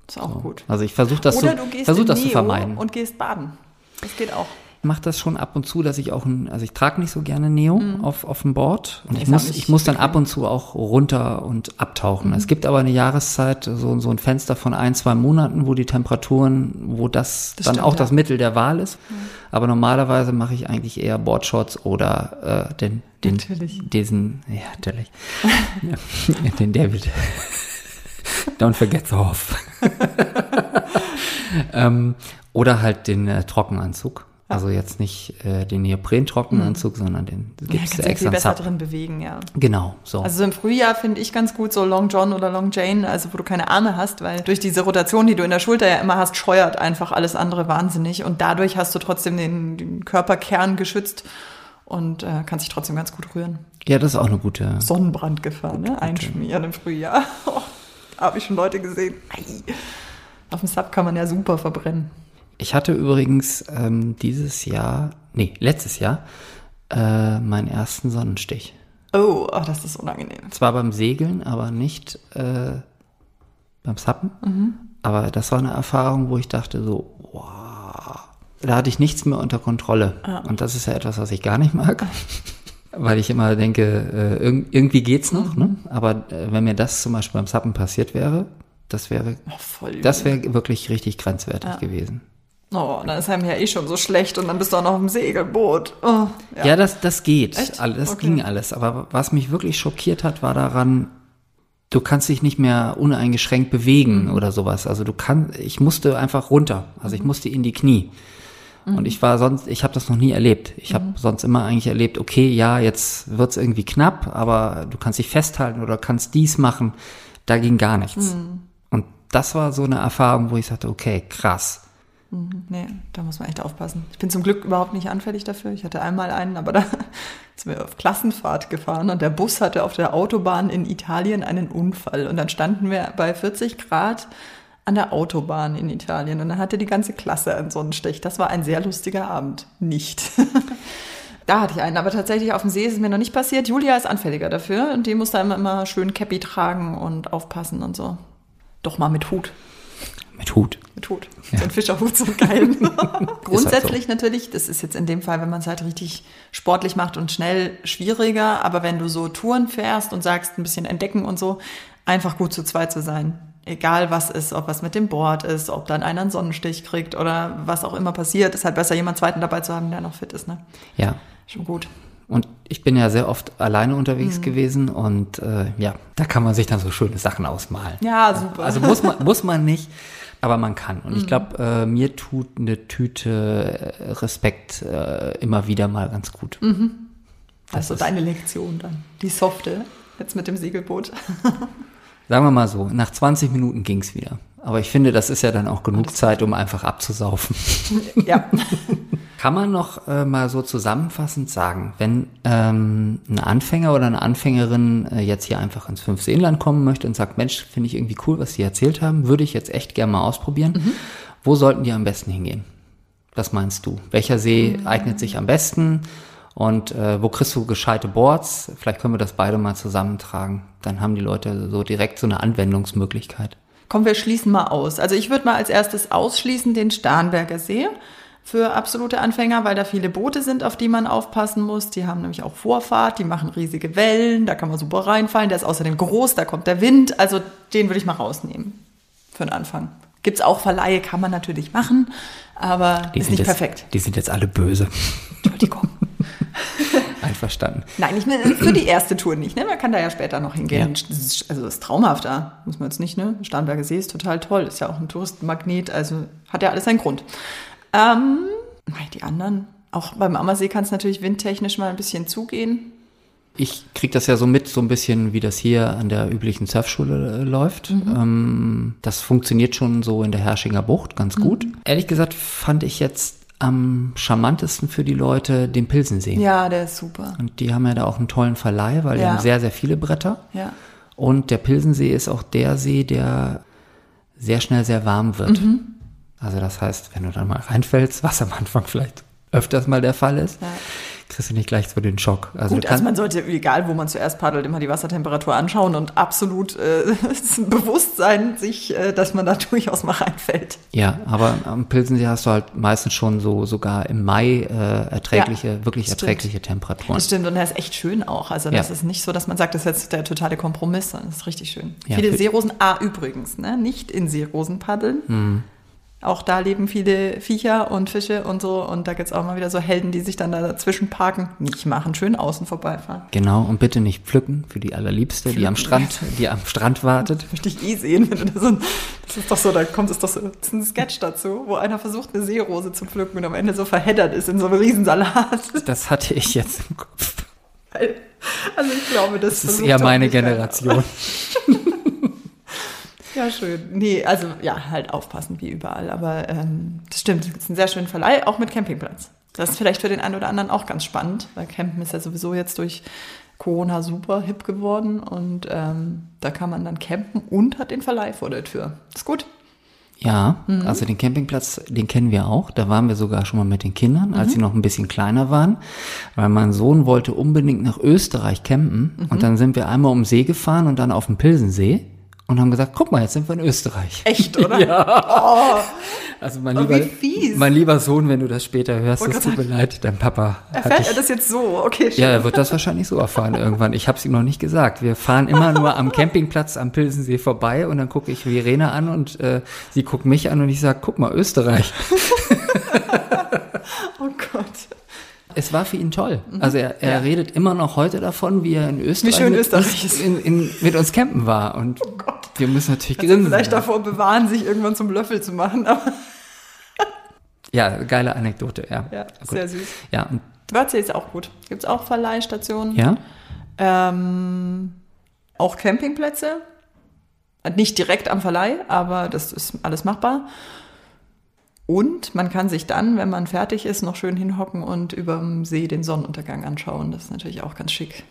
ist auch gut. Also ich versuche das, Oder zu, du gehst versuch das zu vermeiden. und gehst baden. Das geht auch. Ich mache das schon ab und zu, dass ich auch ein, also ich trage nicht so gerne Neo auf, auf dem Board. Und ich auch muss, ich muss dann ab und zu auch runter und abtauchen. Es gibt aber eine Jahreszeit, so, so ein Fenster von ein, zwei Monaten, wo die Temperaturen, wo das, Das dann stimmt, auch ja. das Mittel der Wahl ist. Aber normalerweise mache ich eigentlich eher Boardshorts oder äh, den, den, Natürlich. diesen, ja, natürlich, ja, den David. Don't forget the Hoff. ähm, oder halt den äh, Trockenanzug. Also jetzt nicht äh, den Neopren-Trockenanzug, sondern den gibt's ja extra viel besser drin bewegen, ja. Genau, so. Also so im Frühjahr finde ich ganz gut so Long John oder Long Jane, also wo du keine Arme hast, weil durch diese Rotation, die du in der Schulter ja immer hast, scheuert einfach alles andere wahnsinnig und dadurch hast du trotzdem den, den Körperkern geschützt und äh, kannst dich trotzdem ganz gut rühren. ja, das ist auch eine gute. Sonnenbrandgefahr, ne? Einschmieren im Frühjahr. Oh, Habe ich schon Leute gesehen. Ei. Auf dem Sub kann man ja super verbrennen. Ich hatte übrigens ähm, dieses Jahr, nee, letztes Jahr, äh, meinen ersten Sonnenstich. Oh, oh, das ist unangenehm. Zwar beim Segeln, aber nicht äh, beim Sappen. Aber das war eine Erfahrung, wo ich dachte so, wow, da hatte ich nichts mehr unter Kontrolle. Und das ist ja etwas, was ich gar nicht mag. Weil ich immer denke, äh, irg irgendwie geht's noch, ne? Aber äh, wenn mir das zum Beispiel beim Sappen passiert wäre, das wäre, Oh, das wäre wirklich richtig grenzwertig Ja. gewesen. Oh, dann ist einem ja eh schon so schlecht und dann bist du auch noch im Segelboot. Oh, Ja, das, das geht. Echt? Das Okay. ging alles. Aber was mich wirklich schockiert hat, war daran, du kannst dich nicht mehr uneingeschränkt bewegen Mhm. oder sowas. Also du kannst, ich musste einfach runter. Also ich musste in die Knie. Mhm. Und ich war sonst, ich habe das noch nie erlebt. Ich habe sonst immer eigentlich erlebt, okay, ja, jetzt wird's irgendwie knapp, aber du kannst dich festhalten oder kannst dies machen. Da ging gar nichts. Mhm. Und das war so eine Erfahrung, wo ich sagte, okay, krass. Mhm, nee, da muss man echt aufpassen. Ich bin zum Glück überhaupt nicht anfällig dafür. Ich hatte einmal einen, aber da sind wir auf Klassenfahrt gefahren und der Bus hatte auf der Autobahn in Italien einen Unfall. Und dann standen wir bei 40 Grad an der Autobahn in Italien und dann hatte die ganze Klasse einen Sonnenstich. Das war ein sehr lustiger Abend. Nicht. da hatte ich einen, aber tatsächlich auf dem See ist es mir noch nicht passiert. Julia ist anfälliger dafür und die muss da immer, immer schön Cappy tragen und aufpassen und so. Doch mal mit Hut. Mit Hut. Mit Hut. Ja. So ein Fischerhut, so geil. Grundsätzlich halt so. natürlich, das ist jetzt in dem Fall, wenn man es halt richtig sportlich macht und schnell schwieriger, aber wenn du so Touren fährst und sagst, ein bisschen entdecken und so, einfach gut zu zweit zu sein egal was ist, ob was mit dem Board ist, ob dann einer einen Sonnenstich kriegt oder was auch immer passiert, ist halt besser, jemand zweiten dabei zu haben, der noch fit ist. Ne? Ja. Schon gut. Ich bin ja sehr oft alleine unterwegs mhm. gewesen und äh, ja, da kann man sich dann so schöne Sachen ausmalen. Ja, super. Also muss man, muss man nicht, aber man kann. Und mhm. ich glaube, äh, mir tut eine Tüte Respekt äh, immer wieder mal ganz gut. Mhm. Also deine Lektion dann, die softe, jetzt mit dem Segelboot. Sagen wir mal so, nach 20 Minuten ging's wieder. Aber ich finde, das ist ja dann auch genug Zeit, um einfach abzusaufen. Ja. Kann man noch äh, mal so zusammenfassend sagen, wenn ähm, ein Anfänger oder eine Anfängerin äh, jetzt hier einfach ins Fünfseenland kommen möchte und sagt, Mensch, finde ich irgendwie cool, was die erzählt haben, würde ich jetzt echt gerne mal ausprobieren. Mhm. Wo sollten die am besten hingehen? Was meinst du? Welcher See mhm. eignet sich am besten? Und äh, wo kriegst du gescheite Boards? Vielleicht können wir das beide mal zusammentragen. Dann haben die Leute so direkt so eine Anwendungsmöglichkeit. Kommen wir schließen mal aus. Also ich würde mal als erstes ausschließen den Starnberger See für absolute Anfänger, weil da viele Boote sind, auf die man aufpassen muss. Die haben nämlich auch Vorfahrt, die machen riesige Wellen, da kann man super reinfallen. Der ist außerdem groß, da kommt der Wind. Also den würde ich mal rausnehmen für den Anfang. Gibt's auch Verleihe, kann man natürlich machen, aber die ist nicht jetzt, perfekt. Die sind jetzt alle böse. Entschuldigung. Einverstanden. Nein, nicht mehr für die erste Tour nicht. Ne? Man kann da ja später noch hingehen. Ja. Das ist, also das ist traumhaft da, muss man jetzt nicht. Ne? Starnberger See ist total toll. Ist ja auch ein Touristenmagnet. Also hat ja alles seinen Grund. Ähm, die anderen, auch beim Ammersee kann es natürlich windtechnisch mal ein bisschen zugehen. Ich kriege das ja so mit, so ein bisschen, wie das hier an der üblichen Surfschule äh, läuft. Mhm. Ähm, das funktioniert schon so in der Herrschinger Bucht ganz mhm. gut. Ehrlich gesagt fand ich jetzt am charmantesten für die Leute den Pilsensee. Ja, der ist super. Und die haben ja da auch einen tollen Verleih, weil ja. die haben sehr, sehr viele Bretter. Ja. Und der Pilsensee ist auch der See, der sehr schnell sehr warm wird. Mhm. Also das heißt, wenn du dann mal reinfällst, was am Anfang vielleicht öfters mal der Fall ist, ja kriegst du nicht gleich so den Schock. Also, Gut, also man sollte, egal wo man zuerst paddelt, immer die Wassertemperatur anschauen und absolut äh, bewusst sein, sich, äh, dass man da durchaus mal reinfällt. Ja, aber am Pilsensee hast du halt meistens schon so sogar im Mai äh, erträgliche, ja, wirklich erträgliche Temperaturen. Das stimmt und der ist echt schön auch. Also das ja. ist nicht so, dass man sagt, das ist jetzt der totale Kompromiss, sondern das ist richtig schön. Ja, Viele Seerosen, ah übrigens, ne, nicht in Seerosen paddeln. Mhm auch da leben viele Viecher und Fische und so. Und da gibt es auch mal wieder so Helden, die sich dann da dazwischen parken. Nicht machen, schön außen vorbeifahren. Genau, und bitte nicht pflücken für die allerliebste, pflücken. die am Strand, die am Strand wartet. Möchte ich eh sehen, wenn du das, so, das ist doch so, da kommt es doch so, das ist ein Sketch dazu, wo einer versucht, eine Seerose zu pflücken und am Ende so verheddert ist in so einem Riesensalat. Das hatte ich jetzt im Kopf. Also ich glaube, das, das ist eher meine Generation. Ja, schön. Nee, also ja, halt aufpassen wie überall. Aber ähm, das stimmt, es ist ein sehr schöner Verleih, auch mit Campingplatz. Das ist vielleicht für den einen oder anderen auch ganz spannend, weil Campen ist ja sowieso jetzt durch Corona super hip geworden und ähm, da kann man dann campen und hat den Verleih vor der Tür. ist gut. Ja, mhm. also den Campingplatz, den kennen wir auch. Da waren wir sogar schon mal mit den Kindern, als mhm. sie noch ein bisschen kleiner waren, weil mein Sohn wollte unbedingt nach Österreich campen mhm. und dann sind wir einmal um See gefahren und dann auf dem Pilsensee und haben gesagt, guck mal, jetzt sind wir in Österreich. Echt, oder? ja. Oh. Also mein oh, lieber, mein lieber Sohn, wenn du das später hörst, es tut mir leid, dein Papa. Erfährt er das jetzt so? Okay, schön. Ja, er wird das wahrscheinlich so erfahren irgendwann. Ich habe es ihm noch nicht gesagt. Wir fahren immer nur am Campingplatz am Pilsensee vorbei und dann gucke ich Verena an und äh, sie guckt mich an und ich sage, guck mal, Österreich. oh Gott. Es war für ihn toll. Mhm. Also er, er ja. redet immer noch heute davon, wie er in Österreich, wie schön Österreich ist. In, in, mit uns campen war. Und oh wir müssen natürlich also grinsen. Vielleicht davor bewahren, sich irgendwann zum Löffel zu machen. Aber ja, geile Anekdote, ja. Ja, sehr süß. Ja. Wörthsee ist auch gut. Gibt es auch Verleihstationen. Ja. Ähm, auch Campingplätze. Nicht direkt am Verleih, aber das ist alles machbar. Und man kann sich dann, wenn man fertig ist, noch schön hinhocken und über dem See den Sonnenuntergang anschauen. Das ist natürlich auch ganz schick.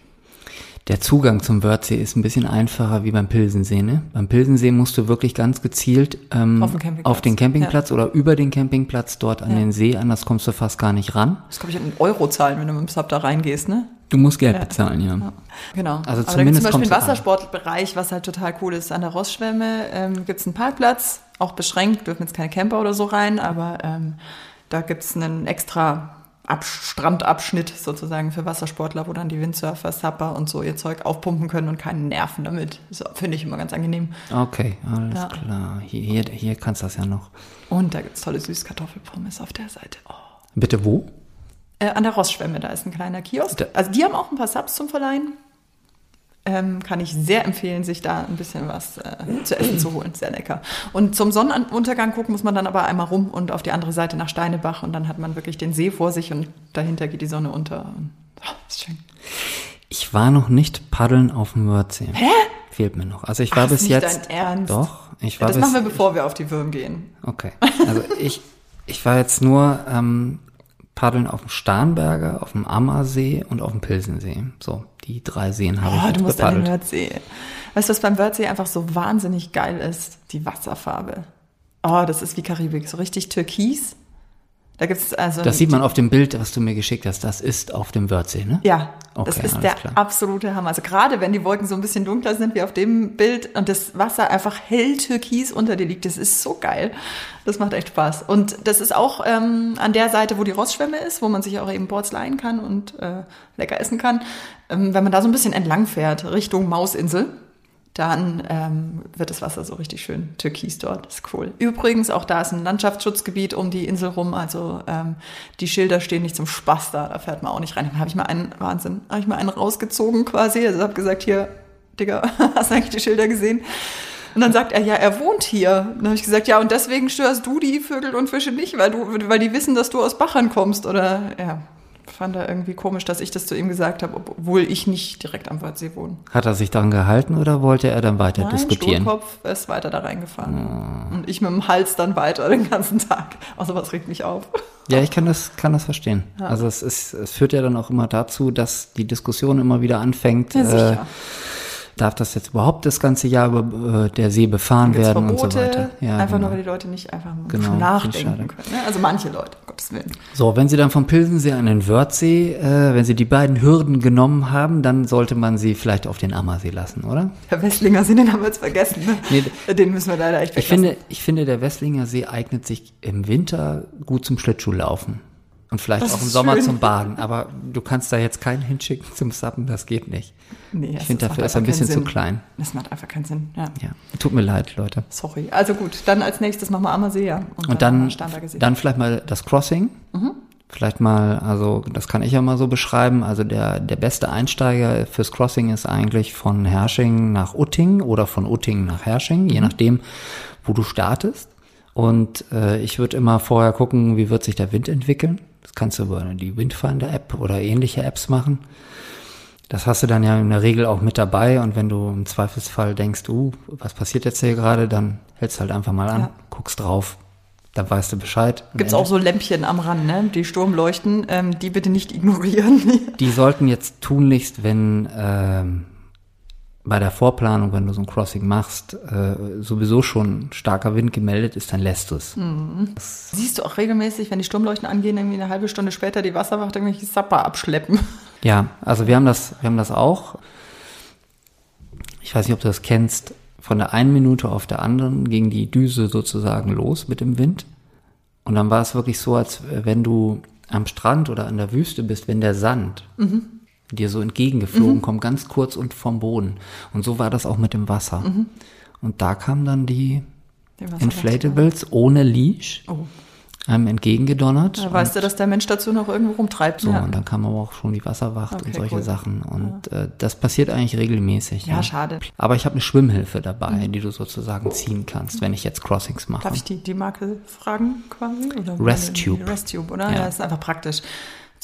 Der Zugang zum Wörthsee ist ein bisschen einfacher wie beim Pilsensee. Ne? Beim Pilsensee musst du wirklich ganz gezielt ähm, Auf den Campingplatz. auf den Campingplatz Ja. oder über den Campingplatz dort an Ja. den See, anders kommst du fast gar nicht ran. Das glaube ich einen Euro zahlen, wenn du mit dem Sub da reingehst, ne? Du musst Geld bezahlen, ja. Genau. Also Aber da gibt zumindest zum Beispiel ran. Wassersportbereich, was halt total cool ist. An der Rossschwemme ähm, gibt es einen Parkplatz, auch beschränkt, dürfen jetzt keine Camper oder so rein, aber ähm, da gibt es einen extra Ab Strandabschnitt sozusagen für Wassersportler, wo dann die Windsurfer, Supper und so ihr Zeug aufpumpen können und keinen Nerven damit. Das finde ich immer ganz angenehm. Okay, alles Ja. klar. Hier, hier, hier kannst du das ja noch. Und da gibt es tolle Süßkartoffelpommes auf der Seite. Oh. Bitte wo? Äh, an der Rossschwemme, da ist ein kleiner Kiosk. Also die haben auch ein paar Subs zum Verleihen. Ähm, kann ich sehr empfehlen, sich da ein bisschen was äh, zu essen zu holen. Sehr lecker. Und zum Sonnenuntergang gucken muss man dann aber einmal rum und auf die andere Seite nach Steinebach und dann hat man wirklich den See vor sich und dahinter geht die Sonne unter. Und, oh, ist schön. Ich war noch nicht paddeln auf dem Wörthsee. Hä? Fehlt mir noch. Also ich war Ach, bis jetzt. dein Ernst? Doch, ich Ja, war das bis. machen wir, bevor wir auf die Würm gehen. Okay. Also ich, ich war jetzt nur ähm, paddeln auf dem Starnberger, auf dem Ammersee und auf dem Pilsensee. So, die drei Seen habe ich Oh, jetzt du musst an den. Wörthsee. Weißt du, was beim Wörthsee einfach so wahnsinnig geil ist? Die Wasserfarbe. Oh, das ist wie Karibik, so richtig türkis. Da gibt's also. Das sieht man auf dem Bild, was du mir geschickt hast. Das ist auf dem Wörthsee, ne? Ja, das Okay, ist alles der klar. absolute Hammer. Also gerade wenn die Wolken so ein bisschen dunkler sind wie auf dem Bild und das Wasser einfach hell türkis unter dir liegt, das ist so geil. Das macht echt Spaß. Und das ist auch ähm, an der Seite, wo die Rossschwemme ist, wo man sich auch eben Boards leihen kann und äh, lecker essen kann. Ähm, wenn man da so ein bisschen entlang fährt, Richtung Mausinsel, dann ähm, wird das Wasser so richtig schön türkis dort. Das ist cool. Übrigens, auch da ist ein Landschaftsschutzgebiet um die Insel rum. Also ähm, die Schilder stehen nicht zum Spaß da. Da fährt man auch nicht rein. Dann habe ich mal einen, Wahnsinn, habe ich mal einen rausgezogen quasi. Also habe gesagt, hier, Digga, hast du eigentlich die Schilder gesehen? Und dann sagt er, ja, er wohnt hier. Dann habe ich gesagt, ja, und deswegen störst du die Vögel und Fische nicht, weil du, weil die wissen, dass du aus Bachern kommst. Oder ja, fand er irgendwie komisch, dass ich das zu ihm gesagt habe, obwohl ich nicht direkt am Wörthsee wohne. Hat er sich daran gehalten oder wollte er dann weiter Nein, diskutieren? Sturkopf ist weiter da reingefahren. Und ich mit dem Hals dann weiter den ganzen Tag. Außer was regt mich auf. Ja, ich kann das, kann das verstehen. Also es ist, es führt ja dann auch immer dazu, dass die Diskussion immer wieder anfängt. Ja, äh, sicher. Darf das jetzt überhaupt das ganze Jahr über äh, der See befahren werden und so Verbote, weiter? Ja, einfach genau. nur, weil die Leute nicht einfach Genau, nachdenken ich können. Ne? Also manche Leute, um Gottes Willen. So, wenn Sie dann vom Pilsensee an den Wörthsee, äh, wenn Sie die beiden Hürden genommen haben, dann sollte man sie vielleicht auf den Ammersee lassen, oder? Herr Westlinger, Sie, den haben wir jetzt vergessen. Ne? Nee, den müssen wir leider echt Ich weglassen. finde, ich finde, der Wesslinger See eignet sich im Winter gut zum Schlittschuhlaufen. Und vielleicht Das auch im Sommer schön. zum Baden. Aber du kannst da jetzt keinen hinschicken zum Sappen, das geht nicht. nee, ich finde, dafür ist er ein bisschen zu klein. Das macht einfach keinen Sinn. Ja. Ja, tut mir leid, Leute. Sorry. Also gut, dann als nächstes wir Ammersee, ja. Und dann, dann vielleicht mal das Crossing. Vielleicht mal, also das kann ich ja mal so beschreiben. Also der, der beste Einsteiger fürs Crossing ist eigentlich von Hersching nach Utting oder von Utting nach Hersching, je nachdem, wo du startest. Und äh, ich würde immer vorher gucken, wie wird sich der Wind entwickeln. Das kannst du über die Windfinder-App oder ähnliche Apps machen. Das hast du dann ja in der Regel auch mit dabei und wenn du im Zweifelsfall denkst, uh, was passiert jetzt hier gerade, dann hältst du halt einfach mal an, Ja. guckst drauf, dann weißt du Bescheid. Gibt's Ende- auch so Lämpchen am Rand, ne? Die Sturmleuchten, ähm, die bitte nicht ignorieren. Die sollten jetzt tunlichst, wenn ähm, bei der Vorplanung, wenn du so ein Crossing machst, äh, sowieso schon starker Wind gemeldet ist, dann lässt du es. Siehst du auch regelmäßig, wenn die Sturmleuchten angehen, irgendwie eine halbe Stunde später die Wasserwacht irgendwelche Sapper abschleppen. Ja, also wir haben das, wir haben das auch. Ich weiß nicht, ob du das kennst. Von der einen Minute auf der anderen ging die Düse sozusagen los mit dem Wind. Und dann war es wirklich so, als wenn du am Strand oder an der Wüste bist, wenn der Sand dir so entgegengeflogen kommt, ganz kurz und vom Boden. Und so war das auch mit dem Wasser. Und da kamen dann die. Inflatables ohne Leash Oh. einem entgegengedonnert. Da weißt du, dass der Mensch dazu noch irgendwo rumtreibt. So, ja. und dann kam aber auch schon die Wasserwacht Okay, und solche cool. Sachen. Und äh, das passiert eigentlich regelmäßig. Ja, schade. Mhm. Aber ich habe eine Schwimmhilfe dabei, die du sozusagen ziehen kannst, wenn ich jetzt Crossings mache. Darf ich die, die Marke fragen quasi? Oder Restube. Restube, oder? Ja. Ja. das ist einfach praktisch.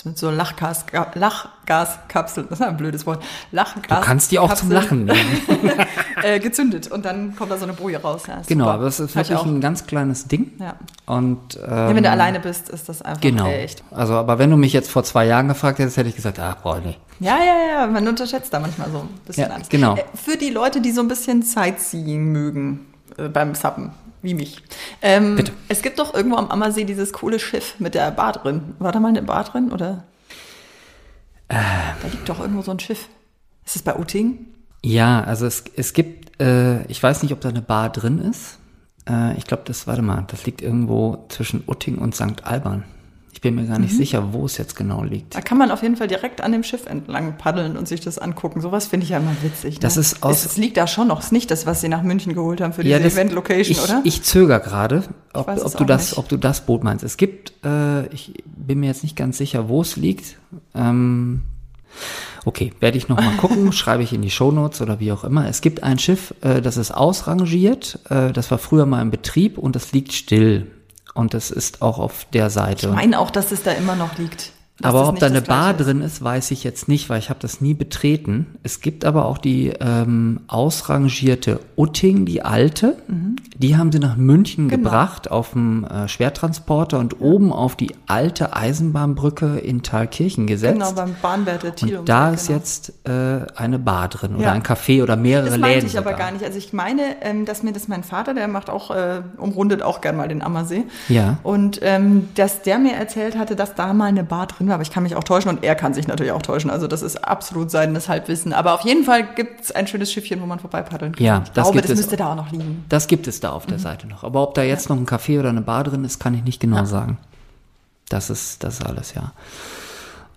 Mit so Lachgas, Lachgaskapseln, das ist ein blödes Wort. Lachgas. Du kannst die auch zum Lachen nehmen. äh, gezündet und dann kommt da so eine Boje raus. Ja, genau, super. aber es ist wirklich ein ganz kleines Ding. Ja. Und, ähm, ja, wenn du ähm, alleine bist, ist das einfach genau. echt. Also, aber wenn du mich jetzt vor zwei Jahren gefragt hättest, hätte ich gesagt, ach, boah, nee. Ja, ja, ja, man unterschätzt da manchmal so ein bisschen ja, alles. Genau. Äh, für die Leute, die so ein bisschen Sightseeing mögen äh, beim Suppen, wie mich. Ähm, Bitte. Es gibt doch irgendwo am Ammersee dieses coole Schiff mit der Bar drin. War da mal eine Bar drin, oder? Äh, da liegt doch irgendwo so ein Schiff. Ist es bei Utting? Ja, also es, es gibt, äh, ich weiß nicht, ob da eine Bar drin ist. Äh, ich glaube, das, warte mal, das liegt irgendwo zwischen Utting und St. Alban. Ich bin mir gar nicht mhm. sicher, wo es jetzt genau liegt. Da kann man auf jeden Fall direkt an dem Schiff entlang paddeln und sich das angucken. Sowas finde ich ja immer witzig. Ne? Das ist aus. Es, liegt da schon noch. Ist nicht das, was sie nach München geholt haben für diese ja, Event-Location, oder? Ich zögere gerade, ob, ob du das, ob du das Boot meinst. Es gibt, äh, ich bin mir jetzt nicht ganz sicher, wo es liegt. Ähm, Okay, werde ich nochmal gucken, schreibe ich in die Shownotes oder wie auch immer. Es gibt ein Schiff, äh, das ist ausrangiert, äh, das war früher mal im Betrieb und das liegt still. Und das ist auch auf der Seite. Ich meine auch, dass es da immer noch liegt. Aber ob da eine Bar ist. drin ist, weiß ich jetzt nicht, weil ich habe das nie betreten. Es gibt aber auch die ähm, ausrangierte Utting, die alte. Mhm. Die haben sie nach München genau. gebracht auf dem äh, Schwertransporter und oben auf die alte Eisenbahnbrücke in Thalkirchen gesetzt. Genau, beim Bahnwert der Thiel Und da ist genau. jetzt äh, eine Bar drin oder ja. ein Café oder mehrere Läden. Das meinte ich sogar. aber gar nicht. Also ich meine, ähm, dass mir das mein Vater, der macht auch, äh, umrundet auch gern mal den Ammersee. Ja. Und ähm, dass der mir erzählt hatte, dass da mal eine Bar drin war, aber ich kann mich auch täuschen und er kann sich natürlich auch täuschen. Also das ist absolut seines Halbwissen. Aber auf jeden Fall gibt es ein schönes Schiffchen, wo man vorbeipaddeln kann. Ja, ich das glaube, das es, müsste da auch noch liegen. Das gibt es da auf der mhm. Seite noch. Aber ob da jetzt ja. noch ein Café oder eine Bar drin ist, kann ich nicht genau ja. sagen. Das ist, das ist alles, ja.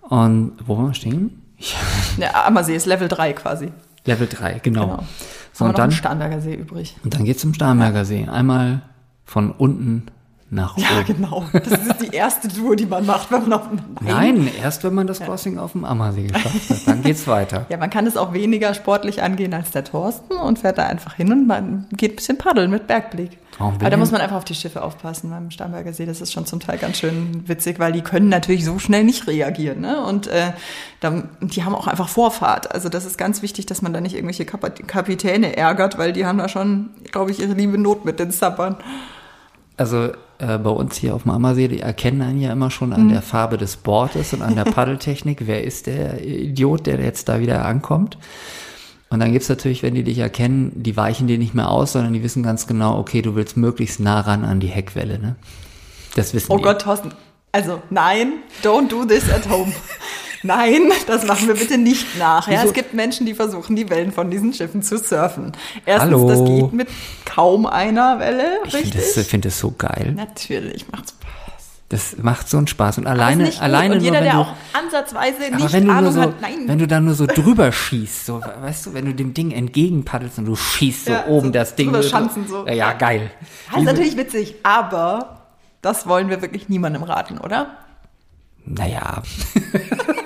Und wo waren wir stehen? Ja, Ammersee ist Level 3 quasi. Level 3, genau. genau. So, und dann Starnberger See übrig. Und dann geht's zum Starnberger See. Einmal von unten nach oben. Ja, genau. Das ist die erste Tour, die man macht, wenn man auf dem Nein, Nein erst wenn man das Crossing ja. auf dem Ammersee geschafft hat. Dann geht's weiter. Ja, man kann es auch weniger sportlich angehen als der Thorsten und fährt da einfach hin und man geht ein bisschen paddeln mit Bergblick. Aber da muss man einfach auf die Schiffe aufpassen beim Starnberger See. Das ist schon zum Teil ganz schön witzig, weil die können natürlich so schnell nicht reagieren. Ne? Und äh, da, die haben auch einfach Vorfahrt. Also das ist ganz wichtig, dass man da nicht irgendwelche Kapitäne ärgert, weil die haben da schon, glaube ich, ihre liebe Not mit den Zappern. Also äh, bei uns hier auf dem Ammersee, die erkennen einen ja immer schon an mhm. der Farbe des Boards und an der Paddeltechnik. Wer ist der Idiot, der jetzt da wieder ankommt? Und dann gibt's natürlich, wenn die dich erkennen, die weichen dir nicht mehr aus, sondern die wissen ganz genau, okay, du willst möglichst nah ran an die Heckwelle. Ne? Das wissen oh die. Oh Gott, Thorsten. Also nein, don't do this at home. Nein, das machen wir bitte nicht nach. Ja, es gibt Menschen, die versuchen, die Wellen von diesen Schiffen zu surfen. Erstens, Hallo. das geht mit kaum einer Welle. Ich finde das, find das so geil. Natürlich, macht Spaß. Das macht so einen Spaß. Und alleine, nicht alleine und jeder, nur, wenn der du, auch ansatzweise nicht wenn du Ahnung so, hat, nein. Wenn du da nur so drüber schießt, so, weißt du, wenn du dem Ding entgegenpaddelst und du schießt so ja, oben so das Ding. Schanzen so. Ja, ja, geil. Das ist natürlich witzig, aber das wollen wir wirklich niemandem raten, oder? Naja.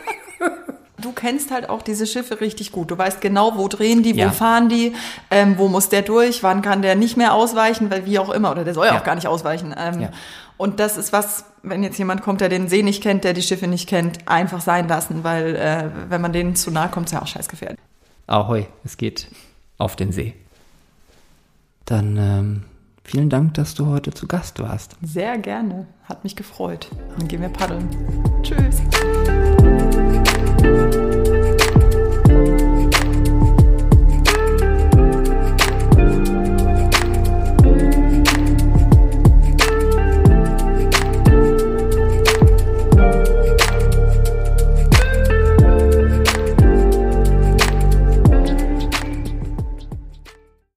du kennst halt auch diese Schiffe richtig gut. Du weißt genau, wo drehen die, wo ja. fahren die, ähm, wo muss der durch, wann kann der nicht mehr ausweichen, weil wie auch immer, oder der soll ja, auch gar nicht ausweichen. Ähm, ja. Und das ist was, wenn jetzt jemand kommt, der den See nicht kennt, der die Schiffe nicht kennt, einfach sein lassen, weil äh, wenn man denen zu nahe kommt, ist ja auch scheißgefährlich. Ahoi, es geht auf den See. Dann ähm, vielen Dank, dass du heute zu Gast warst. Sehr gerne. Hat mich gefreut. Dann gehen wir paddeln. Tschüss.